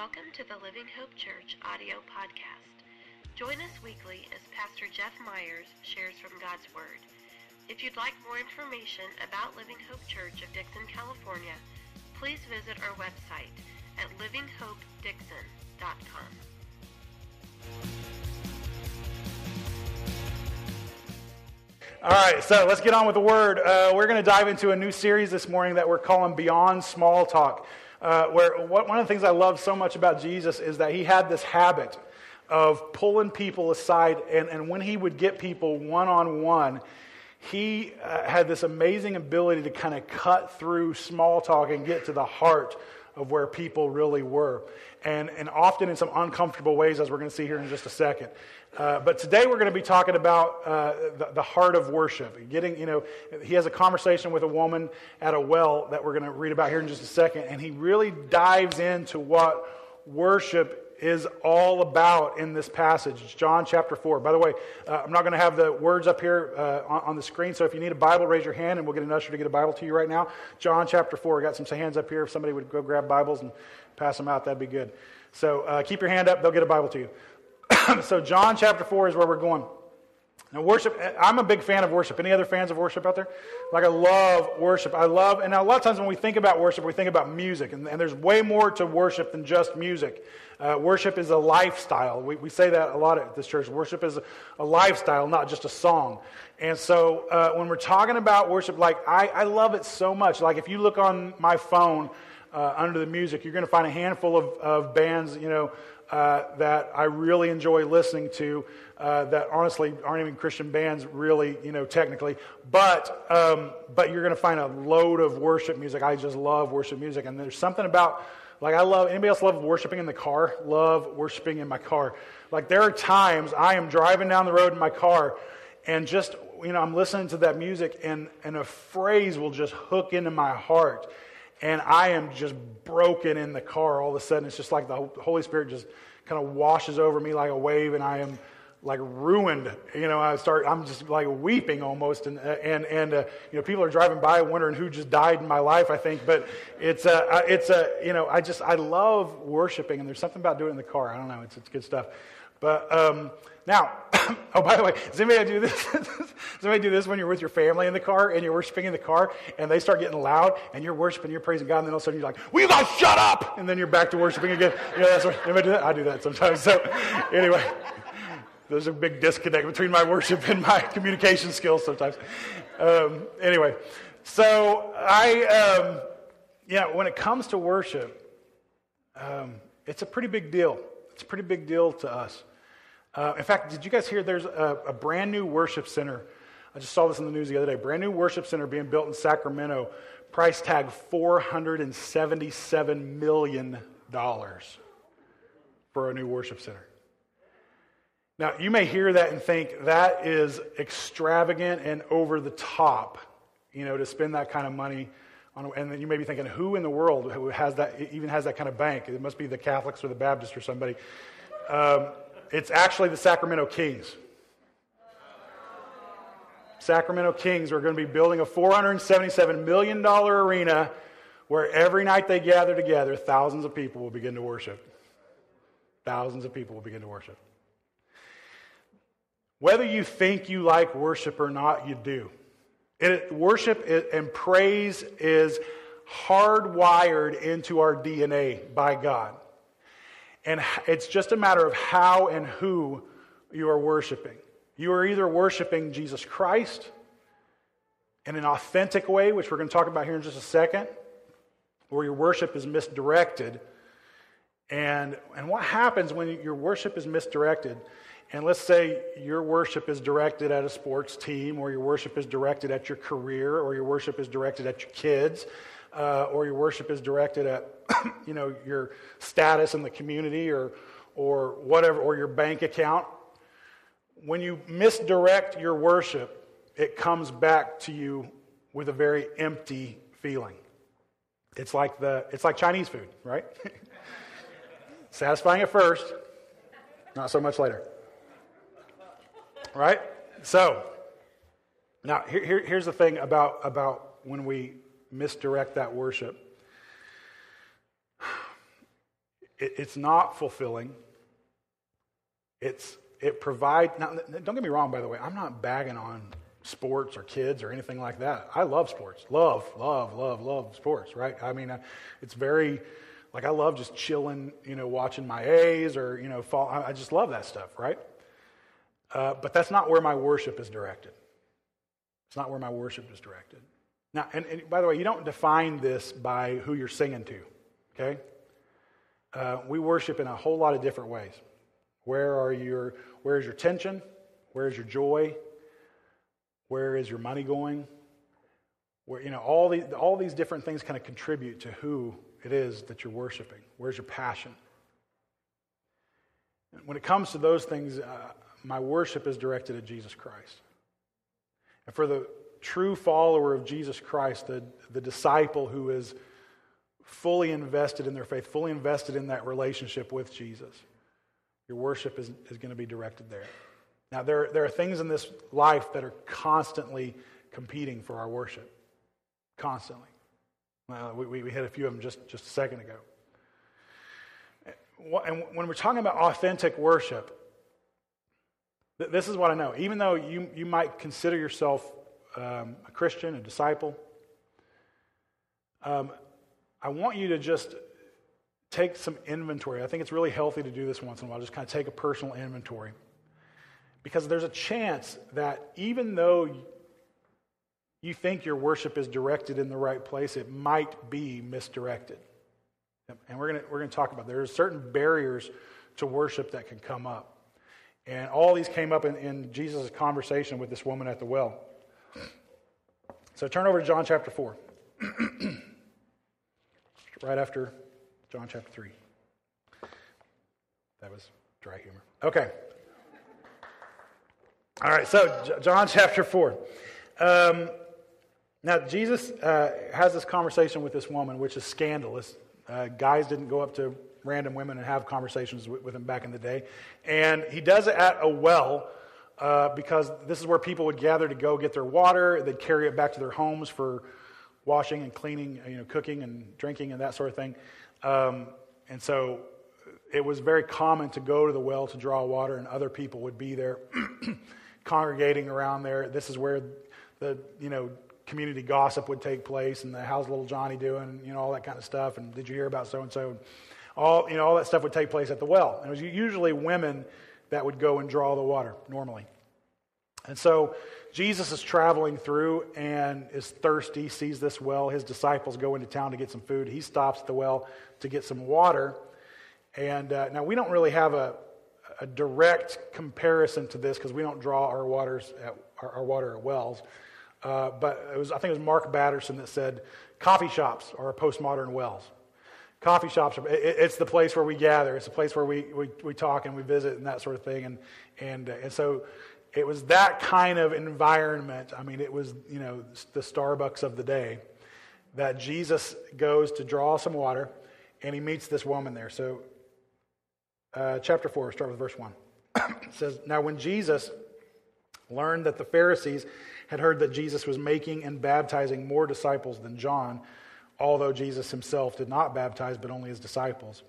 Welcome to the Living Hope Church audio podcast. Join us weekly as Pastor Jeff Myers shares from God's Word. If you'd like more information about Living Hope Church of Dixon, California, please visit our website at livinghopedixon.com. All right, so let's get on with the word. Uh, we're going to dive into a new series this morning that we're calling Beyond Small Talk. Uh, where one of the things I love so much about Jesus is that he had this habit of pulling people aside, and, and when he would get people one on one, he uh, had this amazing ability to kind of cut through small talk and get to the heart of where people really were. And, and often in some uncomfortable ways, as we're going to see here in just a second. Uh, but today we're going to be talking about uh, the, the, heart of worship. Getting, you know, he has a conversation with a woman at a well that we're going to read about here in just a second, and he really dives into what worship is all about in this passage. It's John chapter 4. By the way, uh, I'm not going to have the words up here uh, on, on, the screen, so if you need a Bible, raise your hand and we'll get an usher to get a Bible to you right now. John chapter 4. I got some hands up here. If somebody would go grab Bibles and pass them out, that'd be good. So uh, keep your hand up, they'll get a Bible to you. so, John chapter 4 is where we're going. Now, worship, I'm a big fan of worship. Any other fans of worship out there? Like, I love worship. I love, and a lot of times when we think about worship, we think about music. And, and there's way more to worship than just music. Uh, worship is a lifestyle. We, we say that a lot at this church. Worship is a, a lifestyle, not just a song. And so, uh, when we're talking about worship, like, I, I love it so much. Like, if you look on my phone uh, under the music, you're going to find a handful of, of bands, you know, uh, that I really enjoy listening to uh, that honestly aren't even Christian bands, really, you know, technically. But, um, but you're going to find a load of worship music. I just love worship music. And there's something about, like, I love, anybody else love worshiping in the car? Love worshiping in my car. Like, there are times I am driving down the road in my car and just, you know, I'm listening to that music and, and a phrase will just hook into my heart and I am just broken in the car. All of a sudden, it's just like the Holy Spirit just kind of washes over me like a wave, and I am like ruined. You know, I start, I'm just like weeping almost, and uh, and and uh, you know, people are driving by wondering who just died in my life. I think, but it's uh, a, it's a, you know, I just I love worshiping, and there's something about doing it in the car. I don't know, it's it's good stuff. But um, now, oh, by the way, does anybody do this? does anybody do this when you're with your family in the car and you're worshiping in the car and they start getting loud and you're worshiping, you're praising God, and then all of a sudden you're like, "Will you guys shut up?" And then you're back to worshiping again. You know, that's what, anybody do that? I do that sometimes. So, anyway, there's a big disconnect between my worship and my communication skills sometimes. Um, anyway, so I, um, yeah, when it comes to worship, um, it's a pretty big deal. It's a pretty big deal to us. Uh, in fact, did you guys hear there's a, a, brand new worship center? I just saw this in the news the other day. Brand new worship center being built in Sacramento, price tag $477 million for a new worship center. Now, you may hear that and think that is extravagant and over the top, you know, to spend that kind of money on, and then you may be thinking, who in the world has that, even has that kind of bank? It must be the Catholics or the Baptists or somebody. Um, it's actually the Sacramento Kings. Sacramento Kings are going to be building a $477 million arena where every night they gather together, thousands of people will begin to worship. Thousands of people will begin to worship. Whether you think you like worship or not, you do. It, worship and praise is hardwired into our DNA by God. And it's just a matter of how and who you are worshiping. You are either worshiping Jesus Christ in an authentic way, which we're going to talk about here in just a second, or your worship is misdirected. And, and what happens when your worship is misdirected? And let's say your worship is directed at a sports team, or your worship is directed at your career, or your worship is directed at your kids, uh, or your worship is directed at you know your status in the community or or whatever or your bank account when you misdirect your worship it comes back to you with a very empty feeling. It's like the it's like chinese food right? Satisfying at first not so much later. Right? So now here, here, here's the thing about about when we misdirect that worship. It, it's not fulfilling. It's, it provides, now, don't get me wrong, by the way, I'm not bagging on sports or kids or anything like that. I love sports. Love, love, love, love sports, right? I mean, it's very, like, I love just chilling, you know, watching my A's or, you know, fall. I just love that stuff, right? Uh, but that's not where my worship is directed. It's not where my worship is directed. Now, and, and by the way, you don't define this by who you're singing to, okay? Uh, we worship in a whole lot of different ways. Where are your, where is your tension? Where is your joy? Where is your money going? Where, you know, all, these all these different things kind of contribute to who it is that you're worshiping. Where's your passion? When it comes to those things, uh, my worship is directed at Jesus Christ. And for the true follower of Jesus Christ, the, the disciple who is fully invested in their faith, fully invested in that relationship with Jesus, your worship is, is going to be directed there. Now, there, there are things in this life that are constantly competing for our worship. Constantly. We, we hit a few of them just, just a second ago. And when we're talking about authentic worship, this is what I know. Even though you, you might consider yourself um, a Christian, a disciple, um, I want you to just take some inventory. I think it's really healthy to do this once in a while, just kind of take a personal inventory. Because there's a chance that even though you think your worship is directed in the right place, it might be misdirected. And we're going we're to talk about there are certain barriers to worship that can come up. And all these came up in, in Jesus' conversation with this woman at the well. So turn over to John chapter 4. right after John chapter 3. That was dry humor. Okay. All right, so John chapter 4. Um, now, Jesus uh, has this conversation with this woman, which is scandalous. Uh, guys didn't go up to random women and have conversations with, with him back in the day. And he does it at a well uh, because this is where people would gather to go get their water. They'd carry it back to their homes for washing and cleaning, you know, cooking and drinking and that sort of thing. Um, and so it was very common to go to the well to draw water, and other people would be there congregating around there. This is where the you know community gossip would take place, and the how's little Johnny doing, you know, all that kind of stuff. And did you hear about so and so? All you know, all that stuff would take place at the well. And it was usually women that would go and draw the water normally. And so Jesus is traveling through and is thirsty, sees this well. His disciples go into town to get some food. He stops at the well to get some water. And uh, now we don't really have a, a direct comparison to this because we don't draw our waters at our, our water at wells. Uh, but it was, I think it was Mark Batterson that said coffee shops are postmodern wells. Coffee shops, are, it, it's the place where we gather. It's the place where we, we, we talk and we visit and that sort of thing. And, and, uh, and so it was that kind of environment. I mean, it was, you know, the Starbucks of the day that Jesus goes to draw some water and he meets this woman there. So, uh, chapter 4, start with verse 1. it says, Now, when Jesus learned that the Pharisees had heard that Jesus was making and baptizing more disciples than John, although Jesus himself did not baptize, but only his disciples,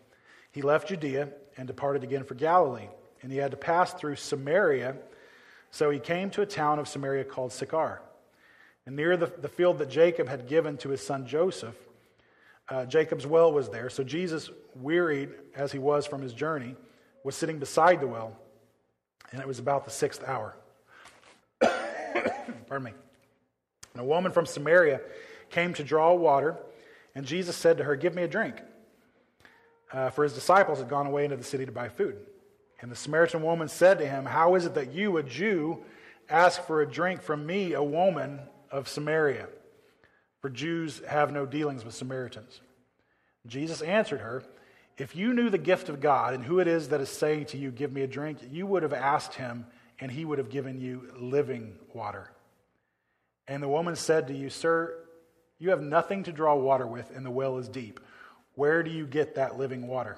he left Judea and departed again for Galilee. And he had to pass through Samaria. So he came to a town of Samaria called Sychar. And near the, the field that Jacob had given to his son Joseph, uh, Jacob's well was there. So Jesus, wearied as he was from his journey, was sitting beside the well. And it was about the sixth hour. Pardon me. And a woman from Samaria came to draw water, and Jesus said to her, Give me a drink. Uh, for his disciples had gone away into the city to buy food. And the Samaritan woman said to him, How is it that you, a Jew, ask for a drink from me, a woman of Samaria? For Jews have no dealings with Samaritans. Jesus answered her, If you knew the gift of God and who it is that is saying to you, Give me a drink, you would have asked him, and he would have given you living water. And the woman said to you, Sir, you have nothing to draw water with, and the well is deep. Where do you get that living water?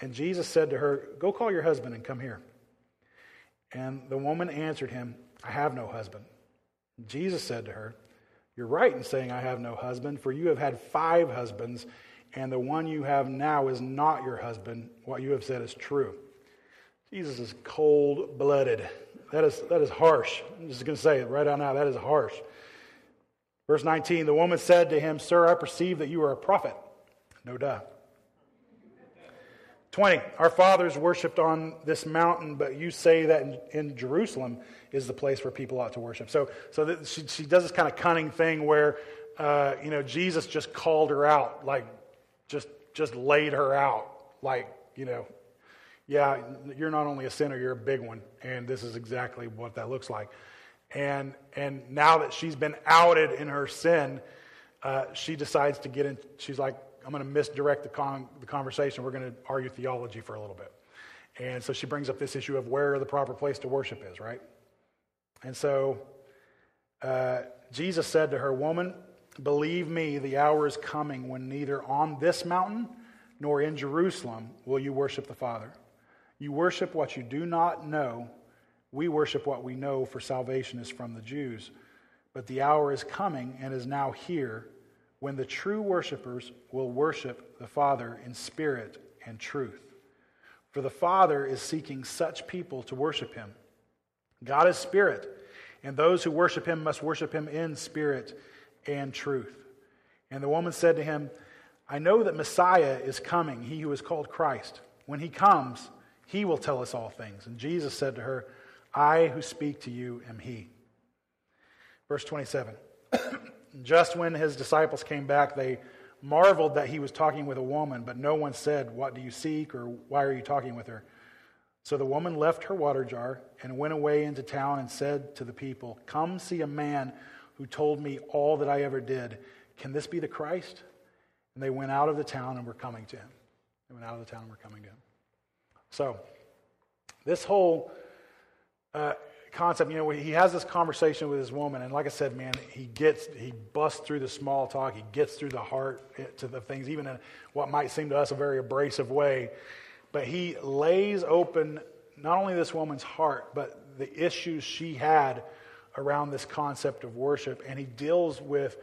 And Jesus said to her, Go call your husband and come here. And the woman answered him, I have no husband. Jesus said to her, You're right in saying, I have no husband, for you have had five husbands, and the one you have now is not your husband. What you have said is true. Jesus is cold blooded. That is, that is harsh. I'm just going to say it right out now. That is harsh. Verse 19 The woman said to him, Sir, I perceive that you are a prophet. No doubt. 20. Our fathers worshipped on this mountain, but you say that in, in Jerusalem is the place where people ought to worship. So, so she, she does this kind of cunning thing where, uh, you know, Jesus just called her out, like, just, just laid her out. Like, you know, yeah, you're not only a sinner, you're a big one. And this is exactly what that looks like. And, and now that she's been outed in her sin, uh, she decides to get in. She's like, I'm going to misdirect the, con- the conversation. We're going to argue theology for a little bit. And so she brings up this issue of where the proper place to worship is, right? And so uh, Jesus said to her, Woman, believe me, the hour is coming when neither on this mountain nor in Jerusalem will you worship the Father. You worship what you do not know. We worship what we know, for salvation is from the Jews. But the hour is coming and is now here when the true worshipers will worship the Father in spirit and truth. For the Father is seeking such people to worship him. God is spirit, and those who worship him must worship him in spirit and truth. And the woman said to him, I know that Messiah is coming, he who is called Christ. When he comes, he will tell us all things. And Jesus said to her, I who speak to you am he. Verse 27. Just when his disciples came back, they marveled that he was talking with a woman, but no one said, What do you seek? or Why are you talking with her? So the woman left her water jar and went away into town and said to the people, Come see a man who told me all that I ever did. Can this be the Christ? And they went out of the town and were coming to him. They went out of the town and were coming to him. So, this whole uh, concept. You know, he has this conversation with his woman, and like I said, man, he gets, he busts through the small talk. He gets through the heart eh, to the things, even in what might seem to us a very abrasive way. But he lays open not only this woman's heart, but the issues she had around this concept of worship, and he deals with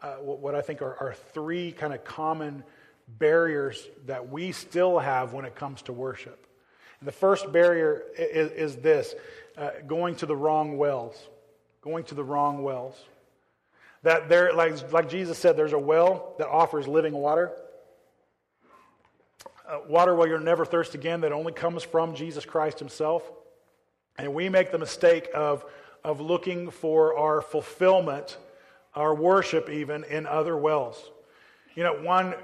uh, what I think are, are three kind of common barriers that we still have when it comes to worship. And the first barrier is, is this uh, going to the wrong wells. Going to the wrong wells. That there, like, like Jesus said, there's a well that offers living water. Uh, water where you'll never thirst again, that only comes from Jesus Christ Himself. And we make the mistake of, of looking for our fulfillment, our worship even, in other wells. You know, one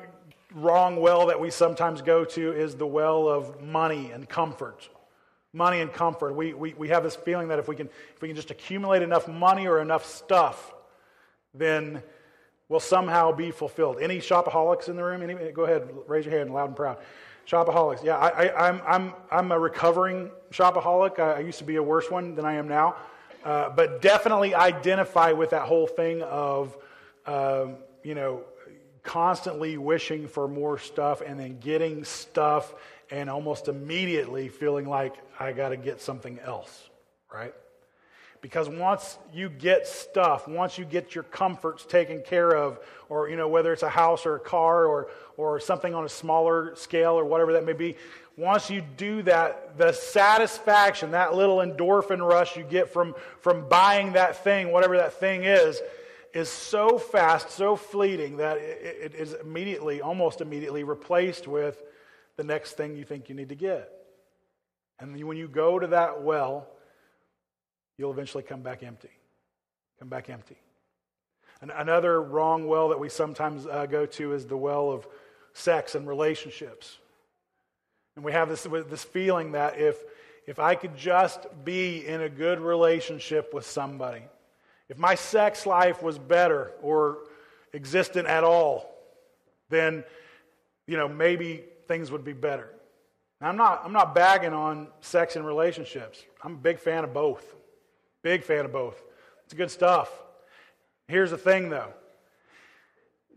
wrong well that we sometimes go to is the well of money and comfort money and comfort. We, we, we have this feeling that if we, can, if we can just accumulate enough money or enough stuff, then we'll somehow be fulfilled. Any shopaholics in the room? Any, go ahead, raise your hand loud and proud. Shopaholics. Yeah, I, am I'm, I'm, I'm a recovering shopaholic. I, I, used to be a worse one than I am now. Uh, but definitely identify with that whole thing of, uh, you know, constantly wishing for more stuff and then getting stuff and almost immediately feeling like I got to get something else, right? Because once you get stuff, once you get your comforts taken care of, or you know whether it's a house or a car or or something on a smaller scale or whatever that may be, once you do that, the satisfaction, that little endorphin rush you get from from buying that thing, whatever that thing is, is so fast, so fleeting that it, it is immediately, almost immediately replaced with the next thing you think you need to get. And when you go to that well, you'll eventually come back empty. Come back empty. And another wrong well that we sometimes uh, go to is the well of sex and relationships. And we have this, this feeling that if, if I could just be in a good relationship with somebody, if my sex life was better or existent at all, then you know, maybe things would be better. I'm not, I'm not bagging on sex and relationships. I'm a big fan of both. Big fan of both. It's good stuff. Here's the thing, though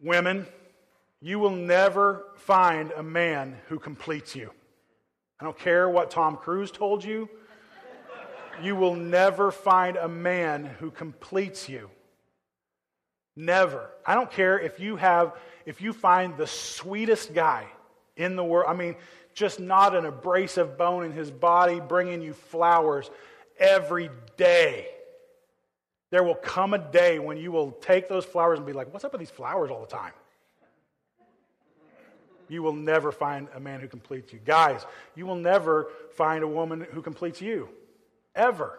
women, you will never find a man who completes you. I don't care what Tom Cruise told you. You will never find a man who completes you. Never. I don't care if you have if you find the sweetest guy in the world. I mean, just not an abrasive bone in his body, bringing you flowers every day. There will come a day when you will take those flowers and be like, What's up with these flowers all the time? You will never find a man who completes you. Guys, you will never find a woman who completes you. Ever.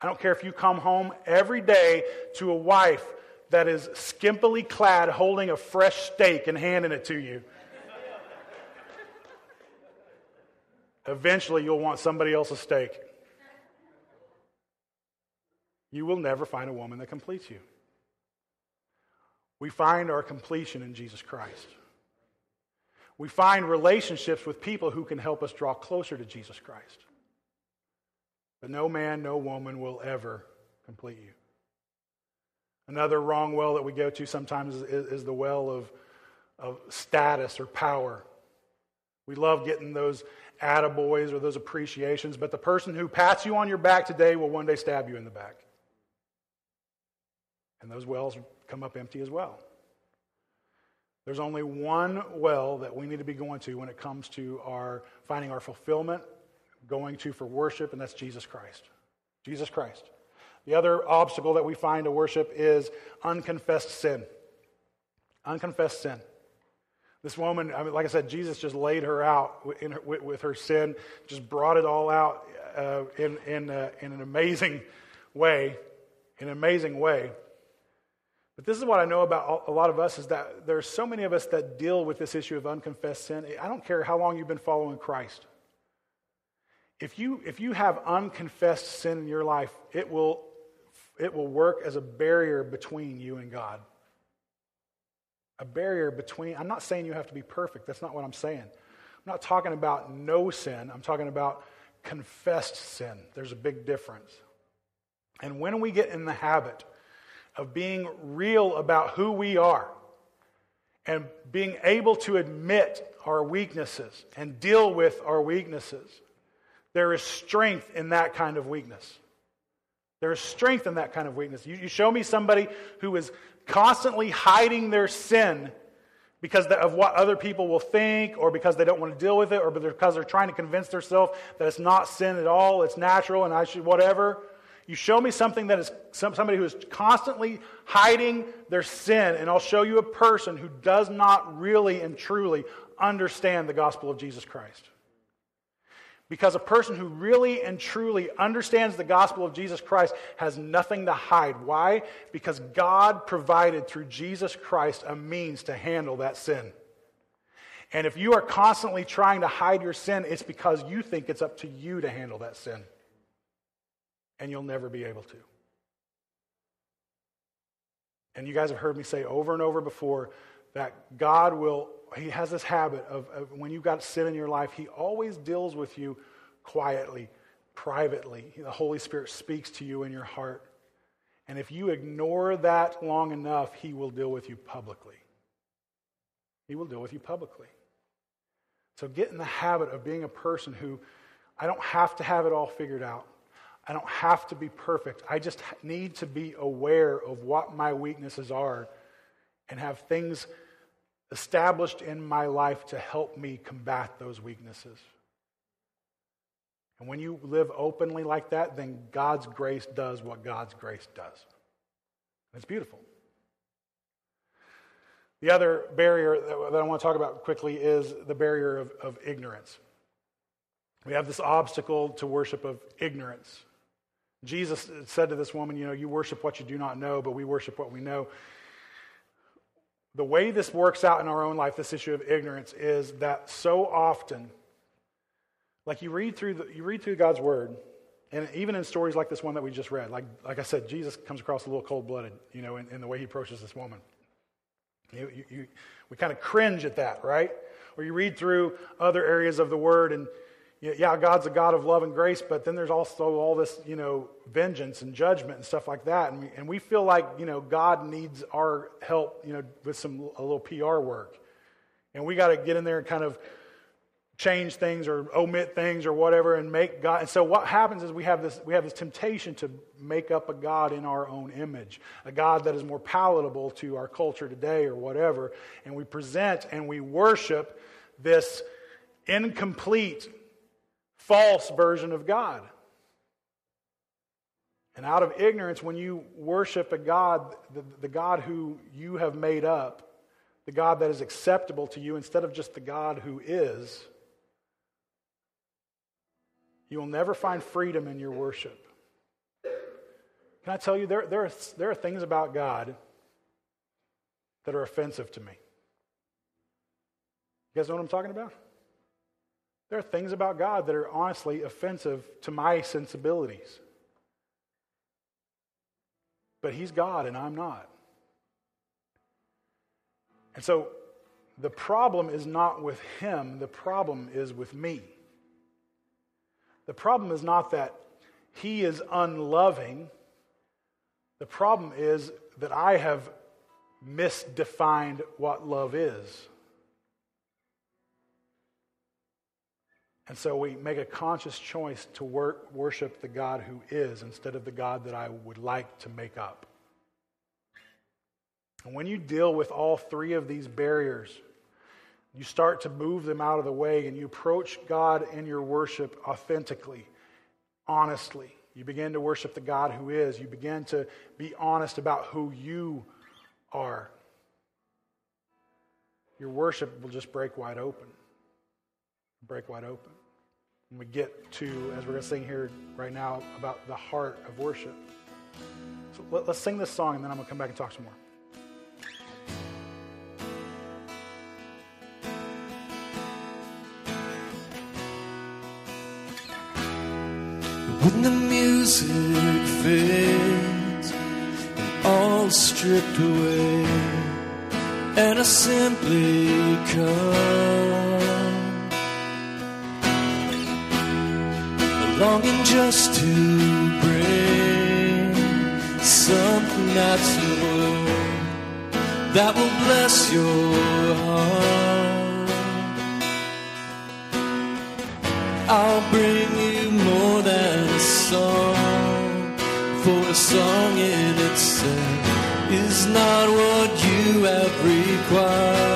I don't care if you come home every day to a wife that is skimpily clad holding a fresh steak and handing it to you. Eventually, you'll want somebody else's steak. You will never find a woman that completes you. We find our completion in Jesus Christ. We find relationships with people who can help us draw closer to Jesus Christ. But no man, no woman will ever complete you. Another wrong well that we go to sometimes is, is the well of, of status or power. We love getting those attaboys or those appreciations, but the person who pats you on your back today will one day stab you in the back. And those wells come up empty as well. There's only one well that we need to be going to when it comes to our finding our fulfillment, going to for worship, and that's Jesus Christ. Jesus Christ. The other obstacle that we find to worship is unconfessed sin. Unconfessed sin. This woman, I mean, like I said, Jesus just laid her out her, with, with, her sin, just brought it all out uh, in, in, uh, in an amazing way. In an amazing way. But this is what I know about a lot of us is that there are so many of us that deal with this issue of unconfessed sin. I don't care how long you've been following Christ. If you, if you have unconfessed sin in your life, it will, it will work as a barrier between you and God. A barrier between, I'm not saying you have to be perfect. That's not what I'm saying. I'm not talking about no sin. I'm talking about confessed sin. There's a big difference. And when we get in the habit of being real about who we are and being able to admit our weaknesses and deal with our weaknesses. There is strength in that kind of weakness. There is strength in that kind of weakness. You, you show me somebody who is constantly hiding their sin because of what other people will think, or because they don't want to deal with it, or because they're trying to convince themselves that it's not sin at all, it's natural, and I should whatever. You show me something that is somebody who is constantly hiding their sin, and I'll show you a person who does not really and truly understand the gospel of Jesus Christ. Because a person who really and truly understands the gospel of Jesus Christ has nothing to hide. Why? Because God provided through Jesus Christ a means to handle that sin. And if you are constantly trying to hide your sin, it's because you think it's up to you to handle that sin and you'll never be able to. And you guys have heard me say over and over before that God will, He has this habit of, of when you've got sin in your life, He always deals with you quietly, privately. The Holy Spirit speaks to you in your heart. And if you ignore that long enough, He will deal with you publicly. He will deal with you publicly. So get in the habit of being a person who I don't have to have it all figured out. I don't have to be perfect. I just need to be aware of what my weaknesses are and have things established in my life to help me combat those weaknesses. And when you live openly like that, then God's grace does what God's grace does. It's beautiful. The other barrier that I want to talk about quickly is the barrier of, of ignorance. We have this obstacle to worship of ignorance. Jesus said to this woman, You know, you worship what you do not know, but we worship what we know. The way this works out in our own life, this issue of ignorance, is that so often, like you read through, the, you read through God's word, and even in stories like this one that we just read, like, like I said, Jesus comes across a little cold blooded, you know, in, in, the way he approaches this woman. You, you, you, we kind of cringe at that, right? Or you read through other areas of the word and yeah, God's a God of love and grace, but then there's also all this, you know, vengeance and judgment and stuff like that. And we, and we feel like, you know, God needs our help, you know, with some a little PR work. And we got to get in there and kind of change things or omit things or whatever and make God. And so what happens is we have this we have this temptation to make up a God in our own image, a God that is more palatable to our culture today or whatever, and we present and we worship this incomplete false version of God. And out of ignorance, when you worship a God, the, the, God who you have made up, the God that is acceptable to you instead of just the God who is, you will never find freedom in your worship. Can I tell you, there, there, are, there are things about God that are offensive to me. You guys know what I'm talking about? There are things about God that are honestly offensive to my sensibilities. But He's God and I'm not. And so the problem is not with Him, the problem is with me. The problem is not that He is unloving, the problem is that I have misdefined what love is. And so we make a conscious choice to worship the God who is instead of the God that I would like to make up. And when you deal with all three of these barriers, you start to move them out of the way and you approach God in your worship authentically, honestly. You begin to worship the God who is. You begin to be honest about who you are. Your worship will just break wide open. Break wide open when we get to, as we're going to sing here right now, about the heart of worship. So let, us sing this song and then I'm going to come back and talk some more. When the music fades and all stripped away, and I simply come longing just to bring something that's new that will bless your heart. I'll bring you more than a song, for a song in itself is not what you have required.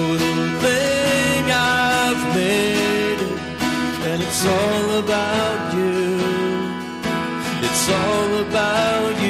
It's all about you. It's all about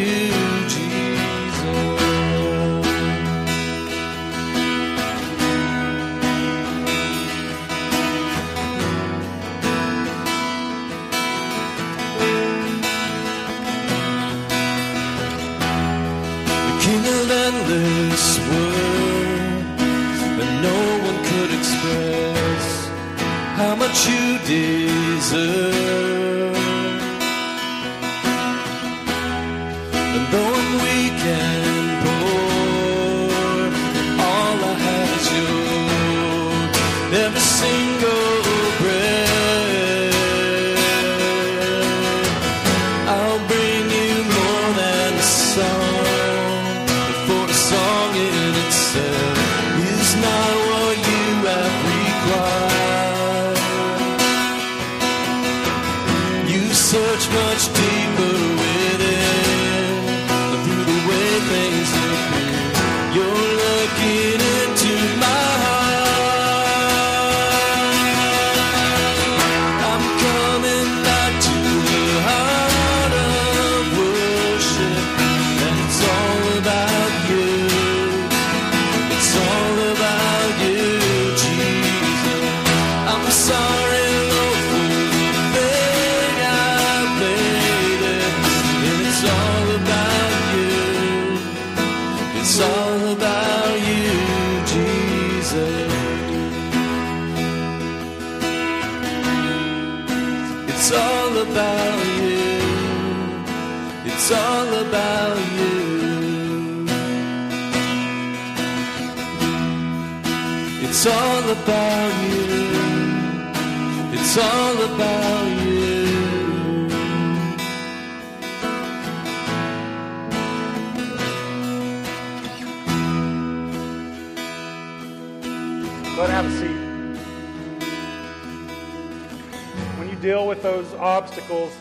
with those obstacles,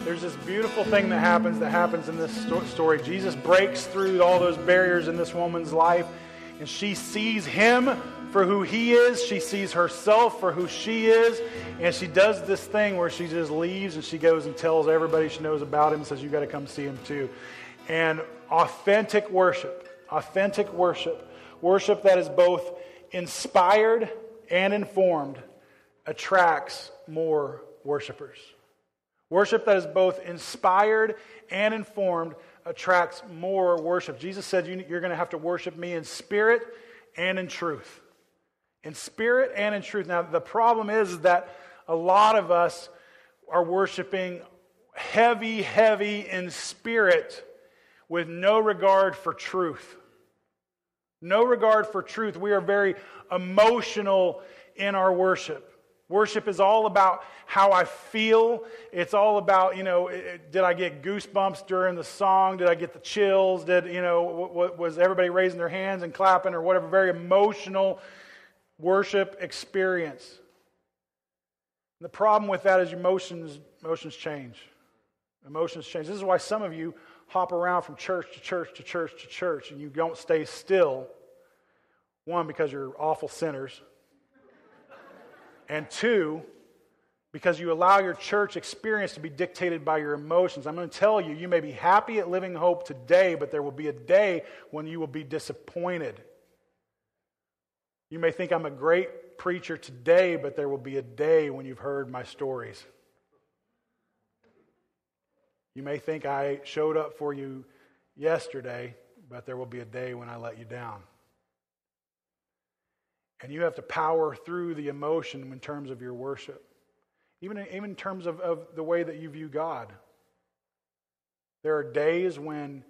there's this beautiful thing that happens that happens in this sto- story. Jesus breaks through all those barriers in this woman's life, and she sees him for who he is. She sees herself for who she is, and she does this thing where she just leaves and she goes and tells everybody she knows about him says, You got to come see him too. And authentic worship, authentic worship, worship that is both inspired and informed, attracts more worshipers. Worship that is both inspired and informed attracts more worship. Jesus said you- you're going to have to worship me in spirit and in truth. In spirit and in truth. Now, the problem is that a lot of us are worshiping heavy, heavy in spirit with no regard for truth. No regard for truth. We are very emotional in our worship. Worship is all about how I feel. It's all about, you know, did I get goosebumps during the song? Did I get the chills? Did, you know, was everybody raising their hands and clapping or whatever? Very emotional worship experience. The problem with that is emotions, emotions change. Emotions change. This is why some of you hop around from church to church to church to church and you don't stay still. One, because you're awful sinners. And two, because you allow your church experience to be dictated by your emotions. I'm going to tell you, you may be happy at Living Hope today, but there will be a day when you will be disappointed. You may think I'm a great preacher today, but there will be a day when you've heard my stories. You may think I showed up for you yesterday, but there will be a day when I let you down. And you have to power through the emotion in terms of your worship, even in, even in terms of, of the way that you view God. There are days when,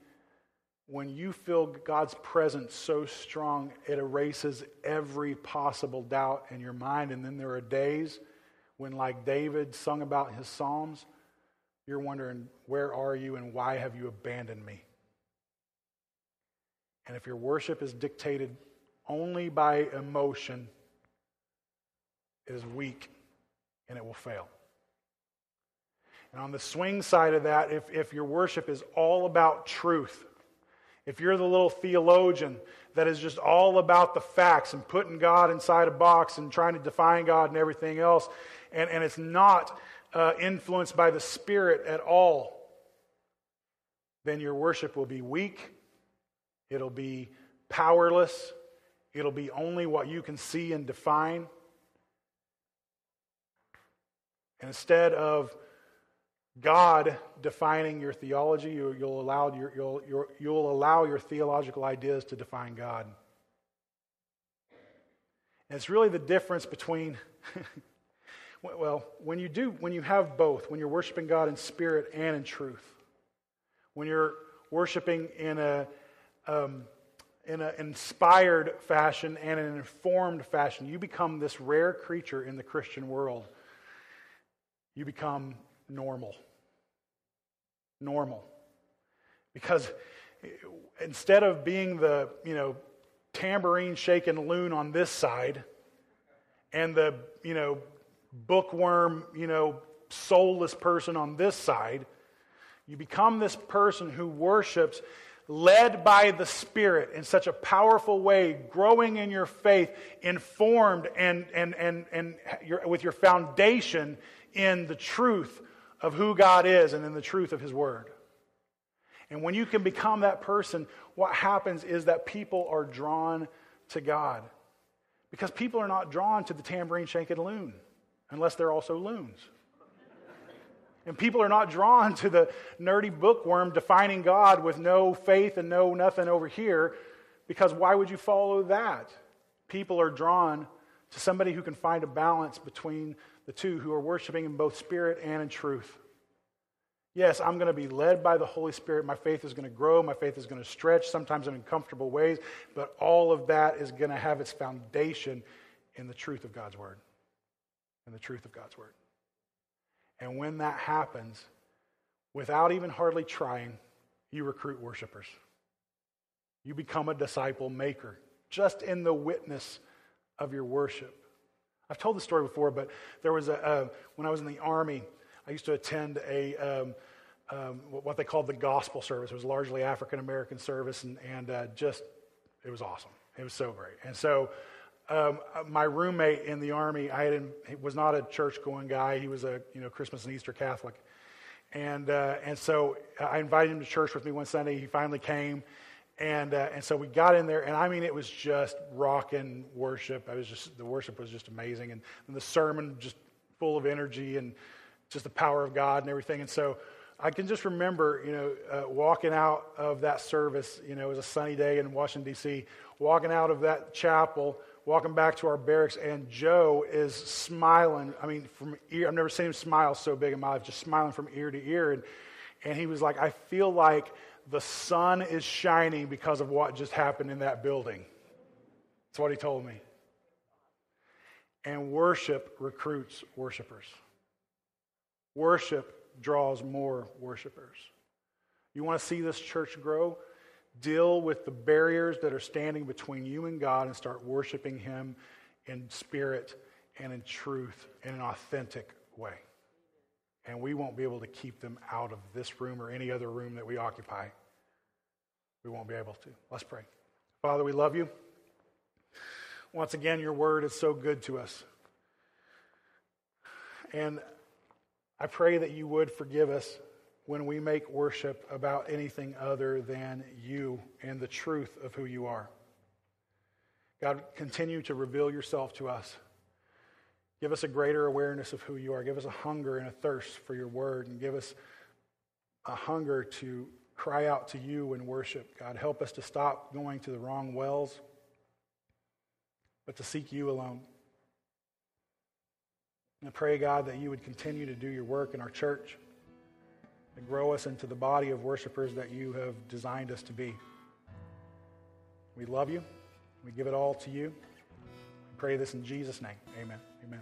when you feel God's presence so strong, it erases every possible doubt in your mind. And then there are days when, like David sung about his Psalms, you're wondering, where are you and why have you abandoned me? And if your worship is dictated only by emotion, is weak and it will fail. And on the swing side of that, if, if your worship is all about truth, if you're the little theologian that is just all about the facts and putting God inside a box and trying to define God and everything else, and, and it's not uh, influenced by the Spirit at all, then your worship will be weak, it'll be powerless, it'll be only what you can see and define. And instead of God defining your theology, you, will allow your, you'll, you'll, you'll allow your theological ideas to define God. And it's really the difference between, well, when you do, when you have both, when you're worshiping God in spirit and in truth, when you're worshiping in a, um, in an inspired fashion and an informed fashion, you become this rare creature in the Christian world. You become normal. Normal. Because instead of being the, you know, tambourine shaking loon on this side and the, you know, bookworm, you know, soulless person on this side, you become this person who worships led by the Spirit in such a powerful way, growing in your faith, informed and, and, and, and your, with your foundation in the truth of who God is and in the truth of His Word. And when you can become that person, what happens is that people are drawn to God. Because people are not drawn to the tambourine shaking loon unless they're also loons. And people are not drawn to the nerdy bookworm defining God with no faith and no nothing over here, because why would you follow that? People are drawn to somebody who can find a balance between the two, who are worshiping in both spirit and in truth. Yes, I'm going to be led by the Holy Spirit. My faith is going to grow. My faith is going to stretch, sometimes in uncomfortable ways. But all of that is going to have its foundation in the truth of God's Word. In the truth of God's Word. And when that happens, without even hardly trying, you recruit worshipers. You become a disciple maker just in the witness of your worship. I've told this story before, but there was a, uh, when I was in the Army, I used to attend a, um, um, what they called the gospel service. It was largely African American service, and, and uh, just, it was awesome. It was so great. And so, um, my roommate in the Army, I had, he was not a church going guy. He was a you know, Christmas and Easter Catholic. And, uh, and so I invited him to church with me one Sunday. He finally came. And, uh, and so we got in there, and I mean, it was just rocking worship. I was just, the worship was just amazing. And, and the sermon just full of energy and just the power of God and everything. And so I can just remember, you know, uh, walking out of that service, you know, it was a sunny day in Washington, D.C., walking out of that chapel, walking back to our barracks, and Joe is smiling. I mean, from ear, I've never seen him smile so big in my life, just smiling from ear to ear. And, and he was like, I feel like the sun is shining because of what just happened in that building. That's what he told me. And worship recruits worshipers. Worship draws more worshipers. You want to see this church grow? Deal with the barriers that are standing between you and God and start worshiping Him in spirit and in truth in an authentic way. And we won't be able to keep them out of this room or any other room that we occupy. We won't be able to. Let's pray. Father, we love you. Once again, your word is so good to us. And I pray that you would forgive us when we make worship about anything other than you and the truth of who you are. God, continue to reveal yourself to us. Give us a greater awareness of who you are. Give us a hunger and a thirst for your word, and give us a hunger to cry out to you in worship. God, help us to stop going to the wrong wells, but to seek you alone. And I pray, God, that you would continue to do your work in our church and grow us into the body of worshipers that you have designed us to be. We love you. We give it all to you. We pray this in Jesus' name. Amen. Amen.